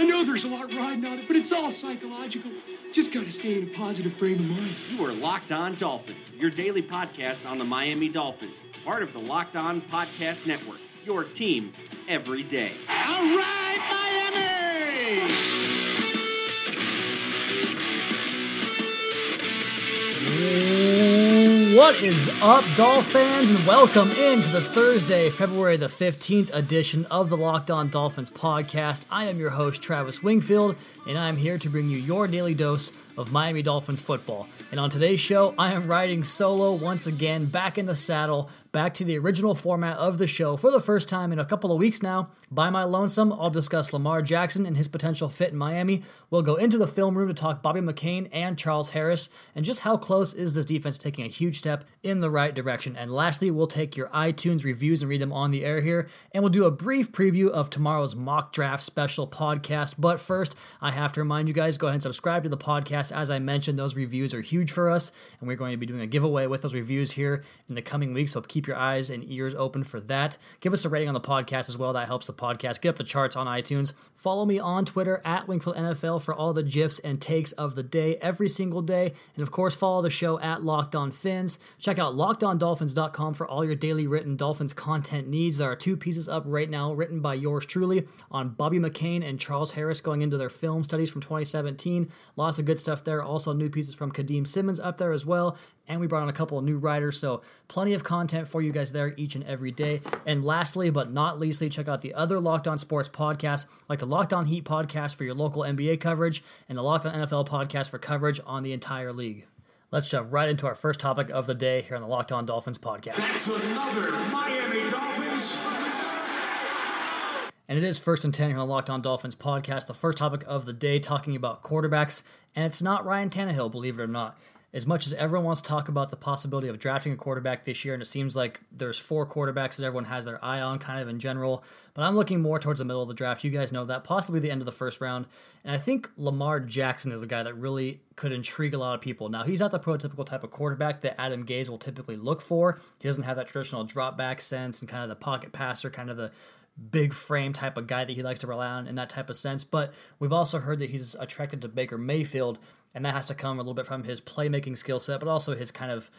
I know there's a lot riding on it, but it's all psychological. Just gotta stay in a positive frame of mind. You are Locked On Dolphins, your daily podcast on the Miami Dolphins, part of the Locked On Podcast Network, your team every day. All right, Miami! What is up, Dolph fans, and welcome into the Thursday, February the 15th edition of the Locked On Dolphins podcast. I am your host, Travis Wingfield, and I am here to bring you your daily dose of Miami Dolphins football. And on today's show, I am riding solo once again, back in the saddle, back to the original format of the show for the first time in a couple of weeks now. By my lonesome, I'll discuss Lamar Jackson and his potential fit in Miami. We'll go into the film room to talk Bobby McCain and Charles Harris, and just how close is this defense taking a huge step in the right direction. And lastly, we'll take your iTunes reviews and read them on the air here, and we'll do a brief preview of tomorrow's mock draft special podcast. But first, I have to remind you guys go ahead and subscribe to the podcast. As I mentioned, those reviews are huge for us, and we're going to be doing a giveaway with those reviews here in the coming weeks. So keep your eyes and ears open for that. Give us a rating on the podcast as well. That helps the podcast get up the charts on iTunes. Follow me on Twitter at Wingfield NFL for all the gifs and takes of the day every single day. And of course, follow the show at Locked On Fins. Check out lockedondolphins.com for all your daily written Dolphins content needs. There are two pieces up right now written by yours truly on Bobby McCain and Charles Harris going into their film studies from 2017. Lots of good stuff there. Also, new pieces from Kadeem Simmons up there as well. And we brought on a couple of new writers, so plenty of content for you guys there each and every day. And lastly, but not leastly, check out the other Locked On Sports podcasts, like the Locked On Heat podcast for your local NBA coverage, and the Locked On NFL podcast for coverage on the entire league. Let's jump right into our first topic of the day here on the Locked On Dolphins podcast. That's another Miami Dolphins. And it is first and 10 here on the Locked On Dolphins podcast, the first topic of the day, talking about quarterbacks. And it's not Ryan Tannehill, believe it or not. As much as everyone wants to talk about the possibility of drafting a quarterback this year, and it seems like there's four quarterbacks that everyone has their eye on kind of in general, but I'm looking more towards the middle of the draft. You guys know that, possibly the end of the first round. And I think Lamar Jackson is a guy that really could intrigue a lot of people. Now, he's not the prototypical type of quarterback that Adam Gase will typically look for. He doesn't have that traditional drop back sense and kind of the pocket passer, kind of the big frame type of guy that he likes to rely on in that type of sense. But we've also heard that he's attracted to Baker Mayfield, and that has to come a little bit from his playmaking skill set, but also his kind of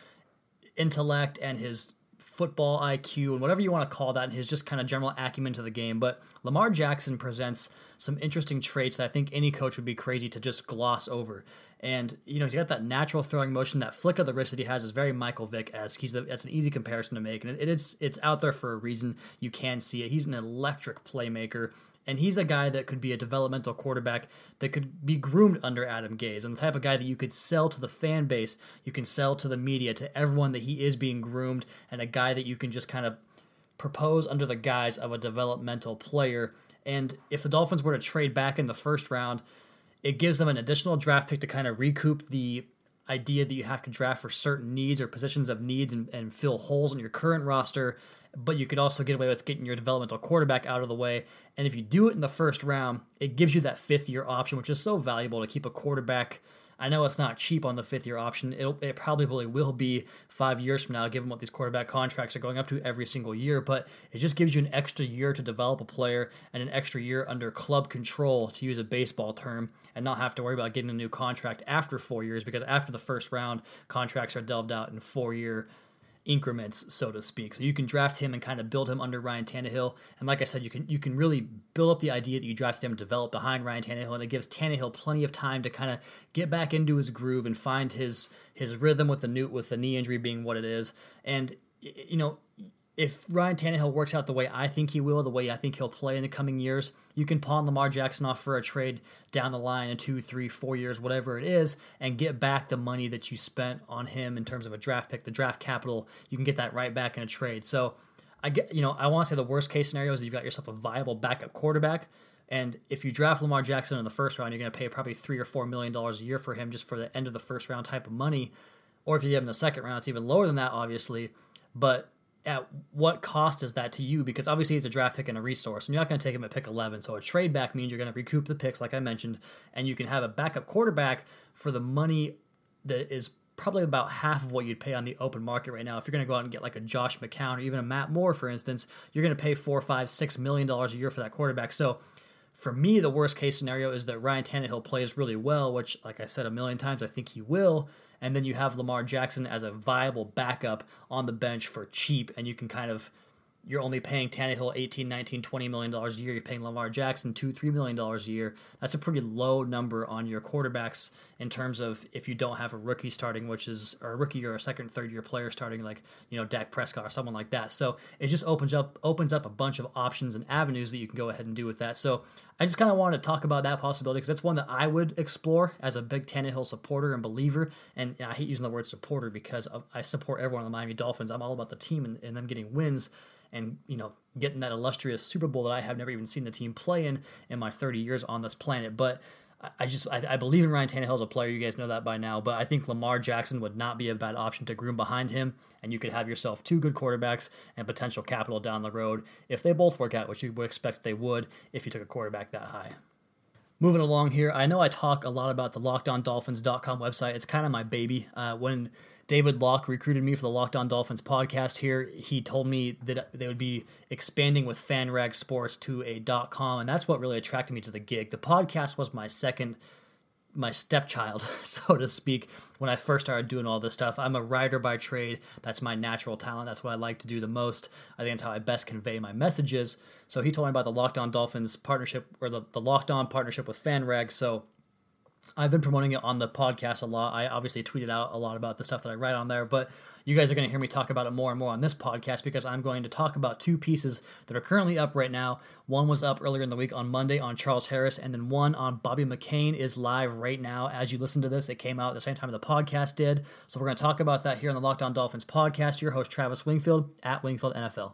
intellect and his football IQ and whatever you want to call that, and his just kind of general acumen to the game. But Lamar Jackson presents some interesting traits that I think any coach would be crazy to just gloss over. And you know he's got that natural throwing motion, that flick of the wrist that he has is very Michael Vick esque. He's the, that's an easy comparison to make, and it, it's it's out there for a reason. You can see it. He's an electric playmaker, and he's a guy that could be a developmental quarterback that could be groomed under Adam Gase, and the type of guy that you could sell to the fan base, you can sell to the media, to everyone that he is being groomed, and a guy that you can just kind of propose under the guise of a developmental player. And if the Dolphins were to trade back in the first round, it gives them an additional draft pick to kind of recoup the idea that you have to draft for certain needs or positions of needs and, and fill holes in your current roster. But you could also get away with getting your developmental quarterback out of the way. And if you do it in the first round, it gives you that fifth year option, which is so valuable to keep a quarterback. I know it's not cheap on the fifth year option. It'll, it probably will be five years from now, given what these quarterback contracts are going up to every single year. But it just gives you an extra year to develop a player and an extra year under club control, to use a baseball term, and not have to worry about getting a new contract after four years because after the first round, contracts are delved out in four year increments, so to speak. So you can draft him and kind of build him under Ryan Tannehill. And like I said, you can you can really build up the idea that you drafted him develop behind Ryan Tannehill, and it gives Tannehill plenty of time to kind of get back into his groove and find his his rhythm with the new with the knee injury being what it is. And you know, if Ryan Tannehill works out the way I think he will, the way I think he'll play in the coming years, you can pawn Lamar Jackson off for a trade down the line in two, three, four years, whatever it is, and get back the money that you spent on him in terms of a draft pick, the draft capital. You can get that right back in a trade. So I get, you know, I want to say the worst case scenario is you've got yourself a viable backup quarterback And if you draft Lamar Jackson in the first round, you're going to pay probably three or four million dollars a year for him just for the end of the first round type of money. Or if you get him in the second round, it's even lower than that, obviously. But at what cost is that to you? Because obviously it's a draft pick and a resource, and you're not going to take him at pick 11. So a trade back means you're going to recoup the picks, like I mentioned, and you can have a backup quarterback for the money that is probably about half of what you'd pay on the open market right now. If you're going to go out and get like a Josh McCown or even a Matt Moore, for instance, you're going to pay four, five, six million dollars a year for that quarterback. So for me, the worst case scenario is that Ryan Tannehill plays really well, which, like I said a million times, I think he will. And then you have Lamar Jackson as a viable backup on the bench for cheap, and you can kind of you're only paying Tannehill 18, 19, 20 million dollars a year. You're paying Lamar Jackson two, three million dollars a year. That's a pretty low number on your quarterbacks in terms of if you don't have a rookie starting, which is or a rookie or a second, third year player starting, like you know Dak Prescott or someone like that. So it just opens up opens up a bunch of options and avenues that you can go ahead and do with that. So I just kind of want to talk about that possibility because that's one that I would explore as a big Tannehill supporter and believer. And I hate using the word supporter because I support everyone on the Miami Dolphins. I'm all about the team and, and them getting wins and you know getting that illustrious Super Bowl that I have never even seen the team play in in my 30 years on this planet. But I just I, I, believe in Ryan Tannehill as a player. You guys know that by now. But I think Lamar Jackson would not be a bad option to groom behind him, and you could have yourself two good quarterbacks and potential capital down the road if they both work out, which you would expect they would if you took a quarterback that high. Moving along here, I know I talk a lot about the LockedOnDolphins.com website. It's kind of my baby. Uh, when David Locke recruited me for the Locked On Dolphins podcast here. He told me that they would be expanding with FanRag Sports to a .com, and that's what really attracted me to the gig. The podcast was my second my stepchild, so to speak, when I first started doing all this stuff. I'm a writer by trade. That's my natural talent. That's what I like to do the most. I think that's how I best convey my messages. So he told me about the Locked On Dolphins partnership or the, the Locked On partnership with FanRag. So I've been promoting it on the podcast a lot. I obviously tweeted out a lot about the stuff that I write on there, but you guys are going to hear me talk about it more and more on this podcast because I'm going to talk about two pieces that are currently up right now. One was up earlier in the week on Monday on Charles Harris, and then one on Bobby McCain is live right now as you listen to this. It came out at the same time the podcast did. So we're going to talk about that here on the Locked On Dolphins podcast. Your host, Travis Wingfield at Wingfield NFL.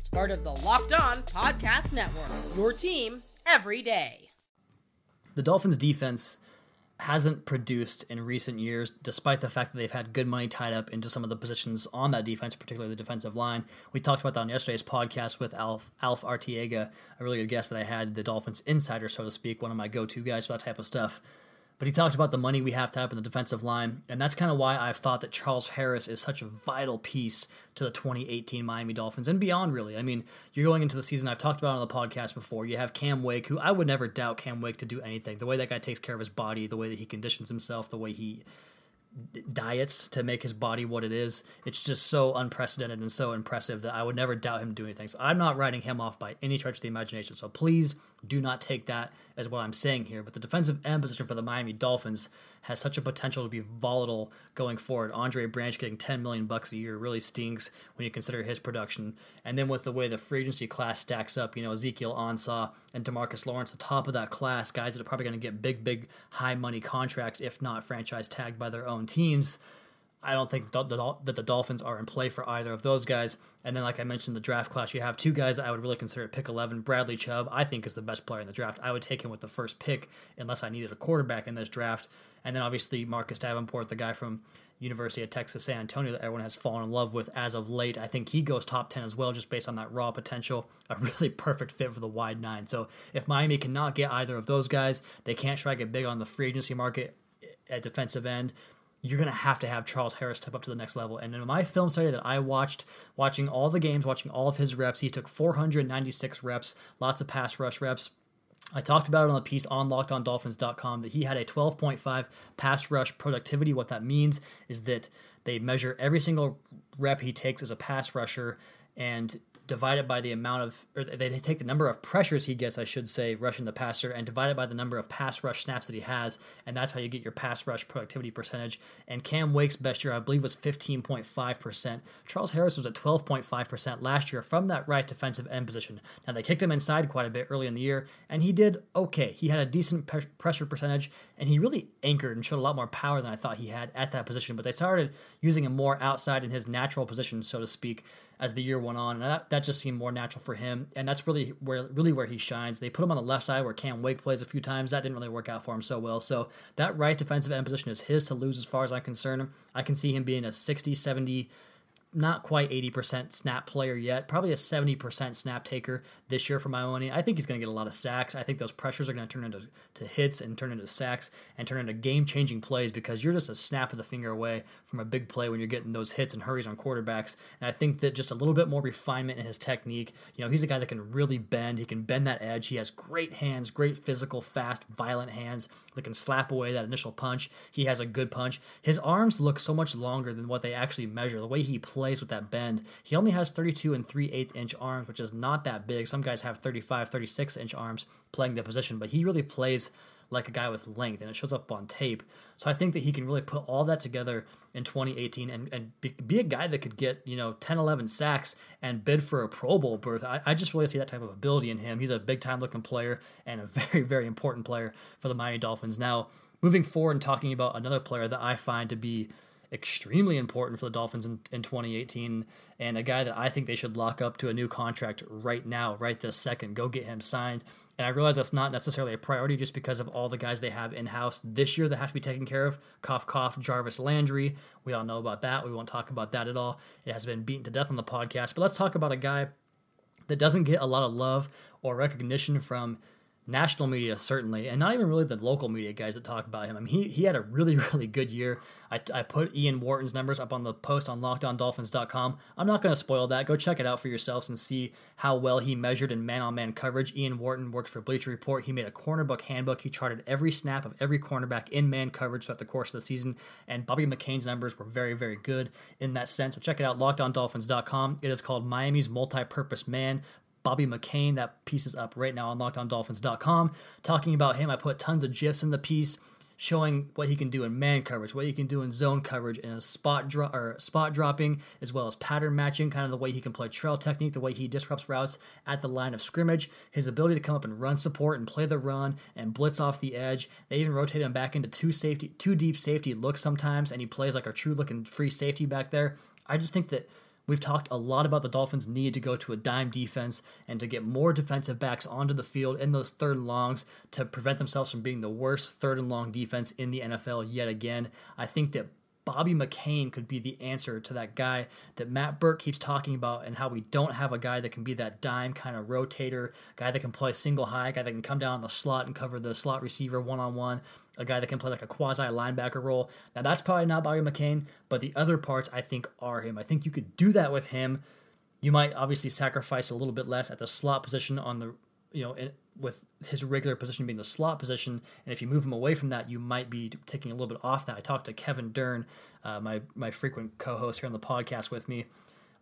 part of the Locked On Podcast Network. Your team every day. The Dolphins' defense hasn't produced in recent years, despite the fact that they've had good money tied up into some of the positions on that defense, particularly the defensive line. We talked about that on yesterday's podcast with Alf, Alf Artiega, a really good guest that I had, the Dolphins insider, so to speak, one of my go to guys for that type of stuff. But he talked about the money we have to have in the defensive line, and that's kind of why I've thought that Charles Harris is such a vital piece to the 2018 Miami Dolphins and beyond, really. I mean, you're going into the season, I've talked about on the podcast before. You have Cam Wake, who I would never doubt Cam Wake to do anything. The way that guy takes care of his body, the way that he conditions himself, the way he diets to make his body what it is. It's just so unprecedented and so impressive that I would never doubt him doing anything. So I'm not writing him off by any stretch of the imagination. So please do not take that as what I'm saying here. But the defensive end position for the Miami Dolphins has such a potential to be volatile going forward. Andre Branch getting 10 million bucks a year really stinks when you consider his production. And then with the way the free agency class stacks up, you know, Ezekiel Ansah and Demarcus Lawrence, the top of that class, guys that are probably going to get big, big, high money contracts, if not franchise tagged by their own teams. I don't think that the Dolphins are in play for either of those guys. And then, like I mentioned, the draft class, you have two guys I would really consider pick 11. Bradley Chubb, I think, is the best player in the draft. I would take him with the first pick unless I needed a quarterback in this draft. And then, obviously, Marcus Davenport, the guy from University of Texas San Antonio that everyone has fallen in love with as of late. I think he goes top 10 as well, just based on that raw potential. A really perfect fit for the wide nine. So if Miami cannot get either of those guys, they can't strike it big on the free agency market eh, at defensive end you're to have to have Charles Harris step up to the next level. And in my film study that I watched, watching all the games, watching all of his reps, he took 496 reps, lots of pass rush reps. I talked about it on the piece on lockedondolphins.com that he had a 12.5 pass rush productivity. What that means is that they measure every single rep he takes as a pass rusher and divided by the amount of, or they take the number of pressures he gets, I should say, rushing the passer, and divided by the number of pass rush snaps that he has, and that's how you get your pass rush productivity percentage. And Cam Wake's best year, I believe, was 15.5%. Charles Harris was at 12.5% last year from that right defensive end position. Now, they kicked him inside quite a bit early in the year, and he did okay. He had a decent pressure percentage, and he really anchored and showed a lot more power than I thought he had at that position. But they started using him more outside in his natural position, so to speak as the year went on, and that, that just seemed more natural for him. And that's really where really where he shines. They put him on the left side where Cam Wake plays a few times. That didn't really work out for him so well. So that right defensive end position is his to lose as far as I'm concerned. I can see him being a 60, 70 not quite 80% snap player yet, probably a 70% snap taker this year for Miami. I think he's going to get a lot of sacks. I think those pressures are going to turn into to hits and turn into sacks and turn into game changing plays because you're just a snap of the finger away from a big play when you're getting those hits and hurries on quarterbacks. And I think that just a little bit more refinement in his technique. You know, he's a guy that can really bend. He can bend that edge. He has great hands, great physical, fast, violent hands that can slap away that initial punch. He has a good punch. His arms look so much longer than what they actually measure. The way he plays plays with that bend. He only has 32 and 3 8 inch arms, which is not that big. Some guys have 35, 36 inch arms playing the position, but he really plays like a guy with length, and it shows up on tape. So I think that he can really put all that together in 2018 and, and be, be a guy that could get, you know, 10, 11 sacks and bid for a Pro Bowl berth. I, I just really see that type of ability in him. He's a big time looking player and a very, very important player for the Miami Dolphins. Now, moving forward and talking about another player that I find to be extremely important for the Dolphins in, in 2018, and a guy that I think they should lock up to a new contract right now, right this second. Go get him signed. And I realize that's not necessarily a priority just because of all the guys they have in house this year that have to be taken care of. Cough, cough, Jarvis Landry. We all know about that. We won't talk about that at all. It has been beaten to death on the podcast. But let's talk about a guy that doesn't get a lot of love or recognition from national media certainly, and not even really the local media guys that talk about him. I mean, he, he had a really, really good year. I, I put Ian Wharton's numbers up on the post on lockedondolphins.com. I'm not going to spoil that. Go check it out for yourselves and see how well he measured in man on man coverage. Ian Wharton works for Bleacher Report. He made a cornerbook handbook. He charted every snap of every cornerback in man coverage throughout the course of the season, and Bobby McCain's numbers were very, very good in that sense. So check it out, lockedondolphins.com. It is called Miami's Multi Purpose Man. Bobby McCain. That piece is up right now on lockedondolphins.com. Talking about him, I put tons of GIFs in the piece showing what he can do in man coverage, what he can do in zone coverage, and a spot dro- or spot dropping, as well as pattern matching, kind of the way he can play trail technique, the way he disrupts routes at the line of scrimmage, his ability to come up and run support and play the run and blitz off the edge. They even rotate him back into two safety, two deep safety looks sometimes, and he plays like a true looking free safety back there. I just think that We've talked a lot about the Dolphins' need to go to a dime defense and to get more defensive backs onto the field in those third and longs to prevent themselves from being the worst third and long defense in the NFL yet again. I think that Bobby McCain could be the answer to that guy that Matt Burke keeps talking about, and how we don't have a guy that can be that dime kind of rotator, guy that can play single high, guy that can come down the slot and cover the slot receiver one on one, a guy that can play like a quasi linebacker role. Now, that's probably not Bobby McCain, but the other parts I think are him. I think you could do that with him. You might obviously sacrifice a little bit less at the slot position on the you know, with his regular position being the slot position, and if you move him away from that, you might be taking a little bit off that. I talked to Kevin Dern, uh, my my frequent co-host here on the podcast with me,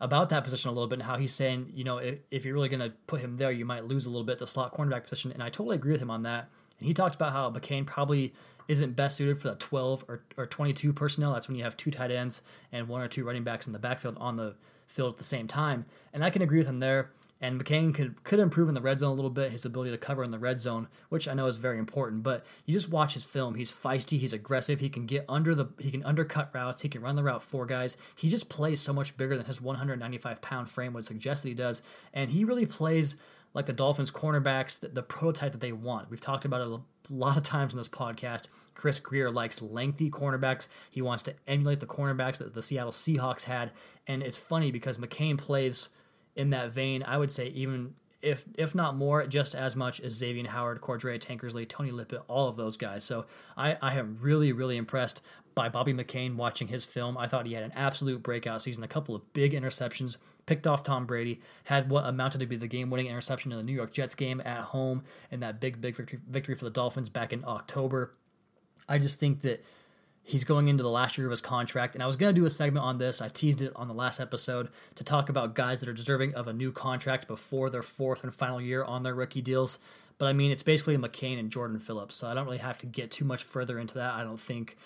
about that position a little bit and how he's saying, you know, if, if you're really going to put him there, you might lose a little bit the slot cornerback position, and I totally agree with him on that. And he talked about how McCain probably isn't best suited for the 12 or, or 22 personnel. That's when you have two tight ends and one or two running backs in the backfield on the field at the same time. And I can agree with him there. And McCain could could improve in the red zone a little bit, his ability to cover in the red zone, which I know is very important. But you just watch his film; he's feisty, he's aggressive, he can get under the, he can undercut routes, he can run the route for guys. He just plays so much bigger than his 195 pound frame would suggest that he does, and he really plays like the Dolphins cornerbacks, the, the prototype that they want. We've talked about it a lot of times in this podcast. Chris Grier likes lengthy cornerbacks. He wants to emulate the cornerbacks that the Seattle Seahawks had, and it's funny because McCain plays in that vein, I would say even if if not more, just as much as Xavier Howard, Cordrea Tankersley, Tony Lippett, all of those guys. So I, I am really, really impressed by Bobby McCain watching his film. I thought he had an absolute breakout season, a couple of big interceptions, picked off Tom Brady, had what amounted to be the game winning interception in the New York Jets game at home, and that big, big victory, victory for the Dolphins back in October. I just think that He's going into the last year of his contract, and I was going to do a segment on this. I teased it on the last episode to talk about guys that are deserving of a new contract before their fourth and final year on their rookie deals. But I mean, it's basically McCain and Jordan Phillips, so I don't really have to get too much further into that. I don't think.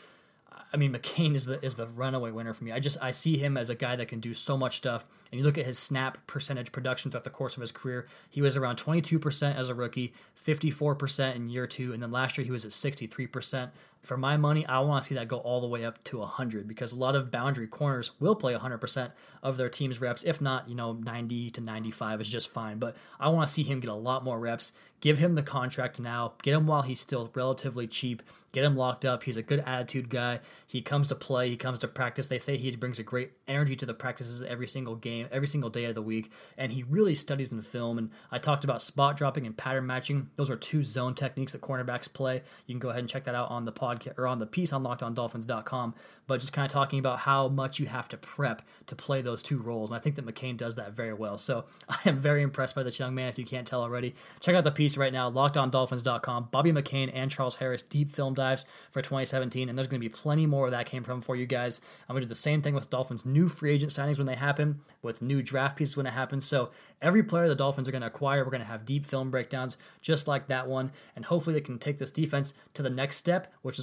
I mean, McCain is the is the runaway winner for me. I just I see him as a guy that can do so much stuff. And you look at his snap percentage production throughout the course of his career. He was around 22% as a rookie, 54% in year two, and then last year he was at 63% for my money, I want to see that go all the way up to 100 because a lot of boundary corners will play 100% of their team's reps. If not, you know, 90 to 95 is just fine. But I want to see him get a lot more reps. Give him the contract now. Get him while he's still relatively cheap. Get him locked up. He's a good attitude guy. He comes to play. He comes to practice. They say he brings a great energy to the practices every single game, every single day of the week. And he really studies in film. And I talked about spot dropping and pattern matching. Those are two zone techniques that cornerbacks play. You can go ahead and check that out on the podcast podcast or on the piece on lockedondolphins.com, but just kind of talking about how much you have to prep to play those two roles. And I think that McCain does that very well. So I am very impressed by this young man, if you can't tell already. Check out the piece right now, lockedondolphins.com. Bobby McCain and Charles Harris deep film dives for 2017, and there's going to be plenty more that came from for you guys. I'm going to do the same thing with Dolphins new free agent signings when they happen, with new draft pieces when it happens. So every player the Dolphins are going to acquire, we're going to have deep film breakdowns just like that one, and hopefully they can take this defense to the next step, which is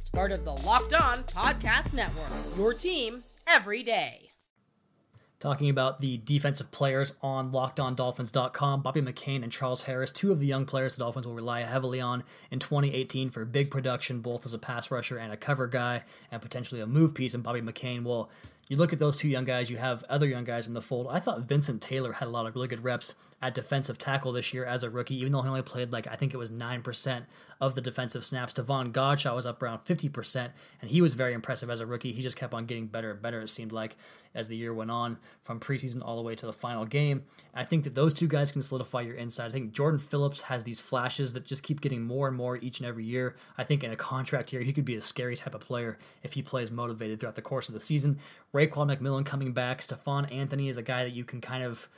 part of the Locked On Podcast Network. Your team every day talking about the defensive players on lockedondolphins.com. Bobby McCain and Charles Harris, two of the young players the Dolphins will rely heavily on in 2018 for big production, both as a pass rusher and a cover guy, and potentially a move piece. And Bobby McCain will you look at those two young guys, you have other young guys in the fold. I thought Vincent Taylor had a lot of really good reps at defensive tackle this year as a rookie, even though he only played like I think it was 9% of the defensive snaps. Davon Godchaux was up around 50%, and he was very impressive as a rookie. He just kept on getting better and better, it seemed like, as the year went on, from preseason all the way to the final game. I think that those two guys can solidify your inside. I think Jordan Phillips has these flashes that just keep getting more and more each and every year. I think in a contract year, he could be a scary type of player if he plays motivated throughout the course of the season. Raekwon McMillan coming back. Stephone Anthony is a guy that you can kind of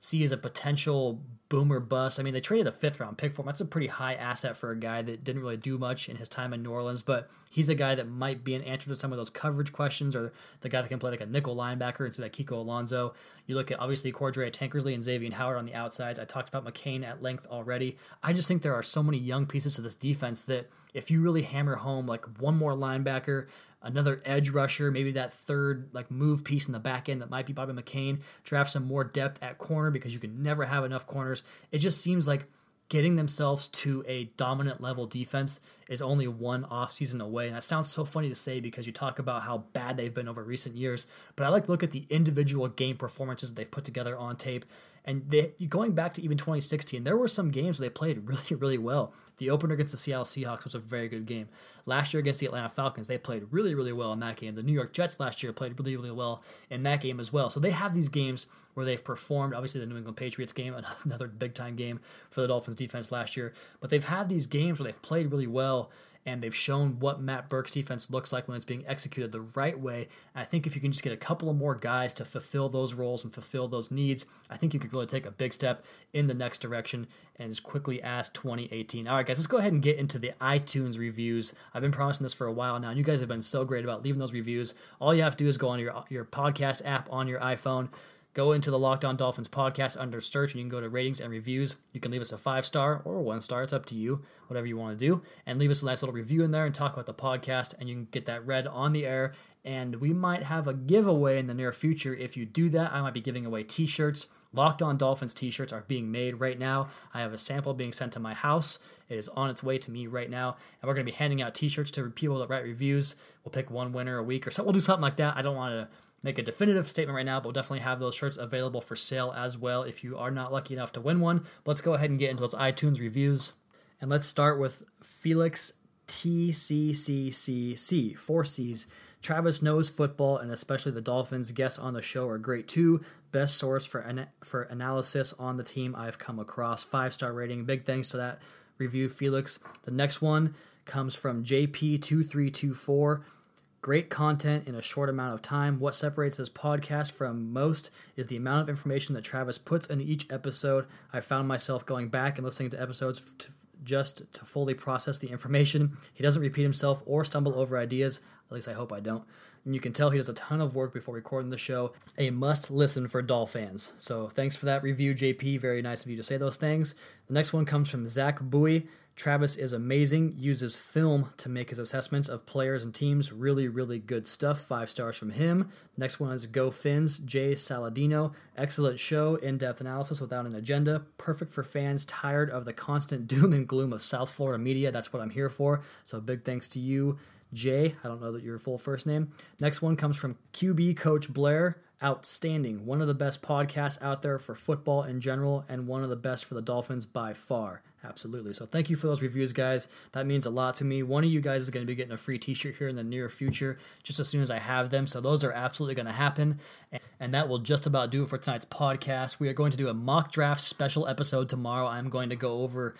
see as a potential boomer bust. I mean, they traded a fifth round pick for him. That's a pretty high asset for a guy that didn't really do much in his time in New Orleans, but he's a guy that might be an answer to some of those coverage questions or the guy that can play like a nickel linebacker instead of Kiko Alonso. You look at obviously Cordrea Tankersley and Xavier Howard on the outsides. I talked about McCain at length already. I just think there are so many young pieces to this defense that if you really hammer home like one more linebacker, another edge rusher, maybe that third like move piece in the back end that might be Bobby McCain. Draft some more depth at corner because you can never have enough corners. It just seems like getting themselves to a dominant level defense is only one offseason away. And that sounds so funny to say because you talk about how bad they've been over recent years. But I like to look at the individual game performances they've put together on tape. And they, going back to even 2016, there were some games where they played really, really well. The opener against the Seattle Seahawks was a very good game. Last year against the Atlanta Falcons, they played really, really well in that game. The New York Jets last year played really, really well in that game as well. So they have these games where they've performed. Obviously, the New England Patriots game, another big time game for the Dolphins defense last year. But they've had these games where they've played really well and they've shown what Matt Burke's defense looks like when it's being executed the right way. And I think if you can just get a couple of more guys to fulfill those roles and fulfill those needs, I think you could really take a big step in the next direction and as quickly as 2018. All right, guys, let's go ahead and get into the iTunes reviews. I've been promising this for a while now, and you guys have been so great about leaving those reviews. All you have to do is go on your your podcast app on your iPhone Go into the Locked On Dolphins podcast under search, and you can go to ratings and reviews. You can leave us a five star or one star. It's up to you, whatever you want to do. And leave us a nice little review in there and talk about the podcast, and you can get that read on the air. And we might have a giveaway in the near future. If you do that, I might be giving away t shirts. Locked On Dolphins t shirts are being made right now. I have a sample being sent to my house. It is on its way to me right now. And we're going to be handing out t shirts to people that write reviews. We'll pick one winner a week or so. We'll do something like that. I don't want to make a definitive statement right now, but we'll definitely have those shirts available for sale as well if you are not lucky enough to win one. But let's go ahead and get into those iTunes reviews. And let's start with Felix TCCCC, four C's. Travis knows football, and especially the Dolphins. Guests on the show are great too. Best source for an- for analysis on the team I've come across. Five star rating. Big thanks to that review, Felix. The next one comes from JP2324. Great content in a short amount of time. What separates this podcast from most is the amount of information that Travis puts in each episode. I found myself going back and listening to episodes to, just to fully process the information. He doesn't repeat himself or stumble over ideas. At least I hope I don't. And you can tell he does a ton of work before recording the show. A must listen for Doll fans. So thanks for that review, JP. Very nice of you to say those things. The next one comes from Zach Bowie. Travis is amazing, uses film to make his assessments of players and teams. Really, really good stuff. Five stars from him. Next one is Go Fins, Jay Saladino. Excellent show, in depth analysis without an agenda. Perfect for fans tired of the constant doom and gloom of South Florida media. That's what I'm here for. So big thanks to you, Jay. I don't know that your full first name. Next one comes from QB Coach Blair outstanding. One of the best podcasts out there for football in general, and one of the best for the Dolphins by far. Absolutely. So thank you for those reviews, guys. That means a lot to me. One of you guys is going to be getting a free T-shirt here in the near future, just as soon as I have them. So those are absolutely going to happen, and that will just about do it for tonight's podcast. We are going to do a mock draft special episode tomorrow. I'm going to go over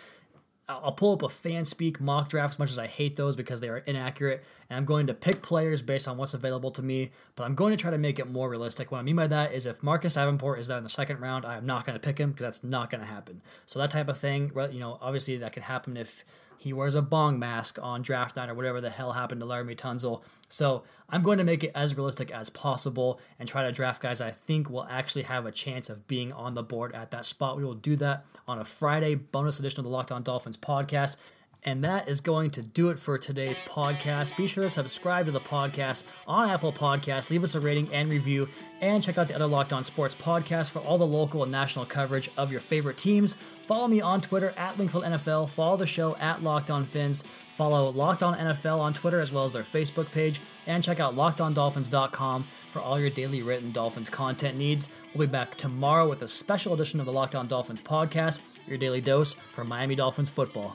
I'll pull up a FanSpeak mock draft as much as I hate those because they are inaccurate. And I'm going to pick players based on what's available to me, but I'm going to try to make it more realistic. What I mean by that is if Marcus Davenport is there in the second round, I am not going to pick him because that's not going to happen. So that type of thing, you know, obviously that can happen if he wears a bong mask on draft night or whatever the hell happened to Laremy Tunsil. So I'm going to make it as realistic as possible and try to draft guys I think will actually have a chance of being on the board at that spot. We will do that on a Friday bonus edition of the Locked On Dolphins podcast. And that is going to do it for today's podcast. Be sure to subscribe to the podcast on Apple Podcasts, leave us a rating and review, and check out the other Locked On Sports podcasts for all the local and national coverage of your favorite teams. Follow me on Twitter at Wingfield NFL. Follow the show at Locked On Fins. Follow Locked On NFL on Twitter as well as their Facebook page, and check out LockedOnDolphins.com for all your daily written Dolphins content needs. We'll be back tomorrow with a special edition of the Locked On Dolphins podcast, your daily dose for Miami Dolphins football.